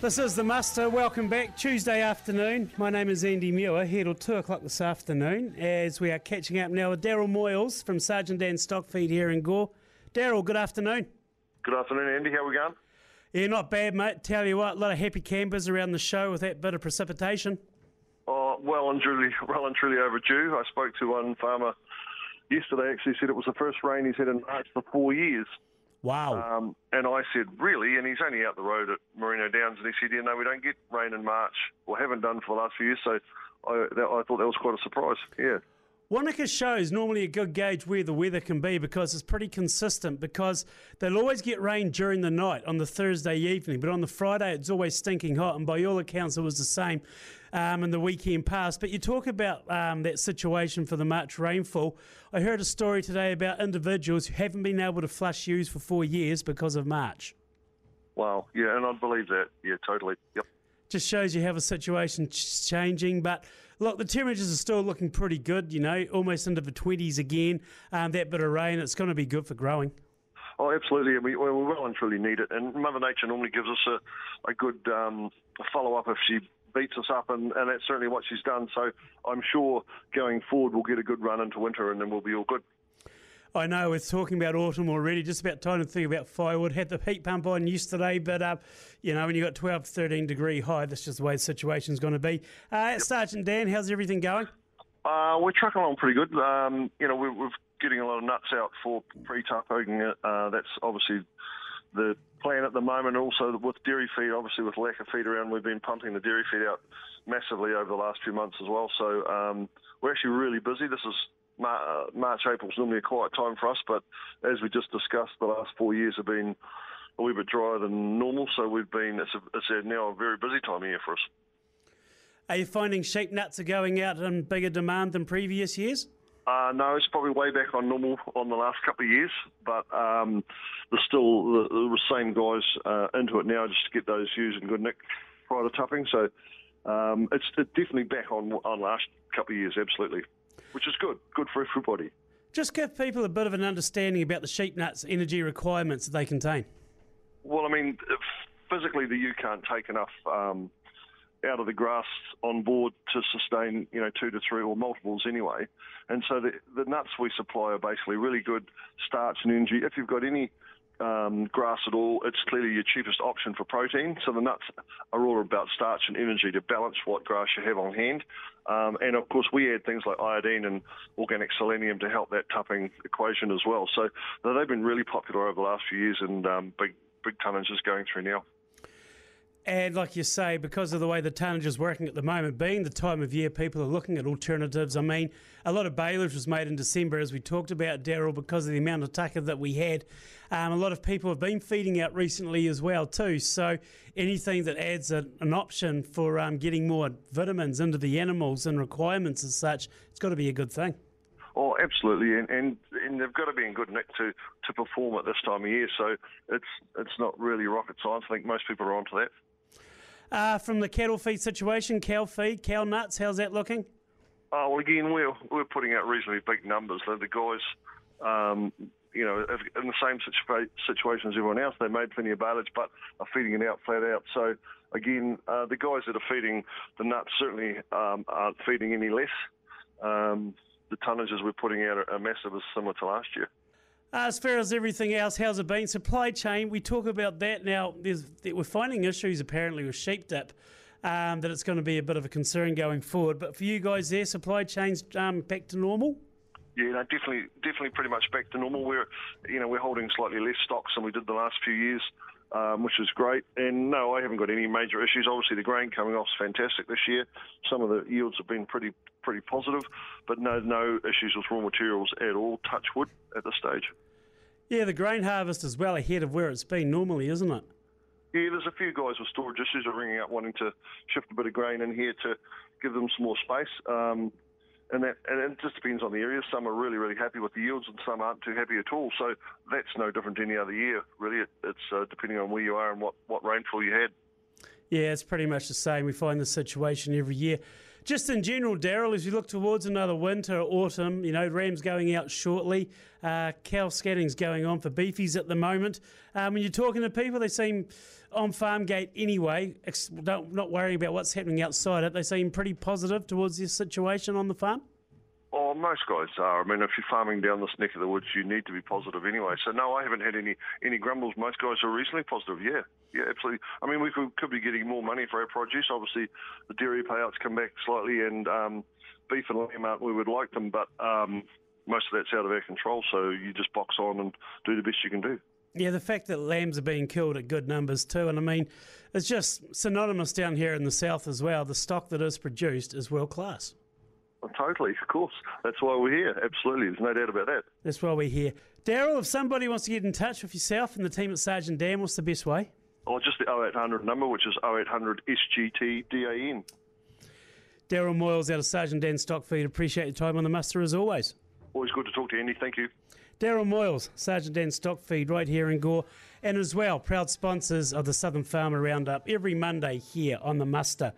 This is the muster. Welcome back. Tuesday afternoon. My name is Andy Muir, here till 2 o'clock this afternoon as we are catching up now with Daryl Moyles from Sergeant Dan Stockfeed here in Gore. Daryl, good afternoon. Good afternoon, Andy. How we going? Yeah, not bad, mate. Tell you what, a lot of happy campers around the show with that bit of precipitation. Oh, well and truly, well and truly overdue. I spoke to one farmer yesterday. Actually, said it was the first rain he's had in March for four years. Wow. Um, and I said, really? And he's only out the road at Merino Downs, and he said, yeah, no, we don't get rain in March, or haven't done for the last few years. So I, that, I thought that was quite a surprise. Yeah. Wanaka shows normally a good gauge where the weather can be because it's pretty consistent because they'll always get rain during the night on the Thursday evening, but on the Friday it's always stinking hot, and by all accounts it was the same um, in the weekend past. But you talk about um, that situation for the March rainfall. I heard a story today about individuals who haven't been able to flush ewes for four years because of March. Wow. Yeah, and I believe that. Yeah, totally. Yep. Just shows you how the situation's changing, but look, the temperatures are still looking pretty good, you know, almost into the 20s again. Um, that bit of rain, it's going to be good for growing. Oh, absolutely. We, we well and truly need it. And Mother Nature normally gives us a, a good um, follow up if she beats us up, and, and that's certainly what she's done. So I'm sure going forward we'll get a good run into winter and then we'll be all good. I know we're talking about autumn already, just about time to think about firewood. Had the heat pump on yesterday, but uh, you know, when you've got 12, 13 degree high, that's just the way the situation's going to be. Uh. Sergeant Dan, how's everything going? Uh, we're trucking along pretty good. Um, you know, we're, we're, getting a lot of nuts out for pre-tupping. Uh, that's obviously the plan at the moment. Also with dairy feed, obviously with lack of feed around, we've been pumping the dairy feed out massively over the last few months as well. So um, we're actually really busy. This is March, April is normally a quiet time for us, but as we just discussed, the last four years have been a wee bit drier than normal. So we've been it's, a, it's a now a very busy time of year for us. Are you finding sheep nuts are going out in bigger demand than previous years? Uh, no, it's probably way back on normal on the last couple of years, but um, there's still the, the same guys uh, into it now just to get those ewes in good nick prior to tupping. So um, it's, it's definitely back on on last couple of years, absolutely, which is good, good for everybody. Just give people a bit of an understanding about the sheep nuts energy requirements that they contain. Well, I mean, physically the ewe can't take enough. Um, out of the grass on board to sustain, you know, two to three or multiples anyway. And so the, the nuts we supply are basically really good starch and energy. If you've got any um, grass at all, it's clearly your cheapest option for protein. So the nuts are all about starch and energy to balance what grass you have on hand. Um, and of course, we add things like iodine and organic selenium to help that tupping equation as well. So they've been really popular over the last few years, and um, big big tonnage is going through now. And like you say, because of the way the tonnage is working at the moment, being the time of year people are looking at alternatives. I mean, a lot of baleage was made in December, as we talked about, Daryl, because of the amount of tucker that we had. Um, a lot of people have been feeding out recently as well, too. So anything that adds a, an option for um, getting more vitamins into the animals and requirements as such, it's got to be a good thing. Oh, absolutely, and, and and they've got to be in good nick to, to perform at this time of year. So it's it's not really rocket science. I think most people are onto that. Uh, from the cattle feed situation, cow feed, cow nuts, how's that looking? Oh, well, again, we're, we're putting out reasonably big numbers. The, guys, um, you know, in the same situa- situation as everyone else, they made plenty of baleage, but are feeding it out flat out. So, again, uh, the guys that are feeding the nuts certainly um, aren't feeding any less. Um, the tonnages we're putting out are, are massive, as similar to last year. As far as everything else, how's it been? Supply chain, we talk about that now. we're finding issues apparently with sheep dip, um, that it's going to be a bit of a concern going forward. But for you guys there, supply chains um, back to normal? Yeah, no, definitely, definitely, pretty much back to normal. We're, you know, we're holding slightly less stocks than we did the last few years, um, which is great. And no, I haven't got any major issues. Obviously, the grain coming off is fantastic this year. Some of the yields have been pretty, pretty positive, but no, no issues with raw materials at all. Touch wood at this stage. Yeah, the grain harvest is well ahead of where it's been normally, isn't it? Yeah, there's a few guys with storage issues are ringing up wanting to shift a bit of grain in here to give them some more space. Um, and that and it just depends on the area. Some are really really happy with the yields, and some aren't too happy at all. So that's no different to any other year, really. It, it's uh, depending on where you are and what what rainfall you had. Yeah, it's pretty much the same. We find the situation every year. Just in general, Daryl, as you look towards another winter autumn, you know, rams going out shortly, uh, cow scatting's going on for beefies at the moment. Um, when you're talking to people, they seem on farm gate anyway, ex- don't, not worrying about what's happening outside it. They seem pretty positive towards this situation on the farm. Oh, most guys are. I mean, if you're farming down this neck of the woods, you need to be positive anyway. So no, I haven't had any any grumbles. Most guys are reasonably positive. Yeah, yeah, absolutely. I mean, we could, could be getting more money for our produce. Obviously, the dairy payouts come back slightly, and um, beef and lamb aren't we would like them, but um, most of that's out of our control. So you just box on and do the best you can do. Yeah, the fact that lambs are being killed at good numbers too, and I mean, it's just synonymous down here in the south as well. The stock that is produced is world class. Totally, of course. That's why we're here. Absolutely, there's no doubt about that. That's why we're here. Daryl, if somebody wants to get in touch with yourself and the team at Sergeant Dan, what's the best way? Oh, just the 0800 number, which is 0800 SGT Daryl Moyles out of Sergeant Dan Stockfeed. Appreciate your time on the muster as always. Always good to talk to you, Andy. Thank you. Daryl Moyles, Sergeant Dan Stockfeed, right here in Gore, and as well, proud sponsors of the Southern Farmer Roundup every Monday here on the muster.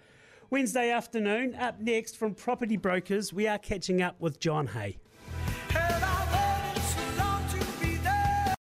Wednesday afternoon, up next from Property Brokers, we are catching up with John Hay.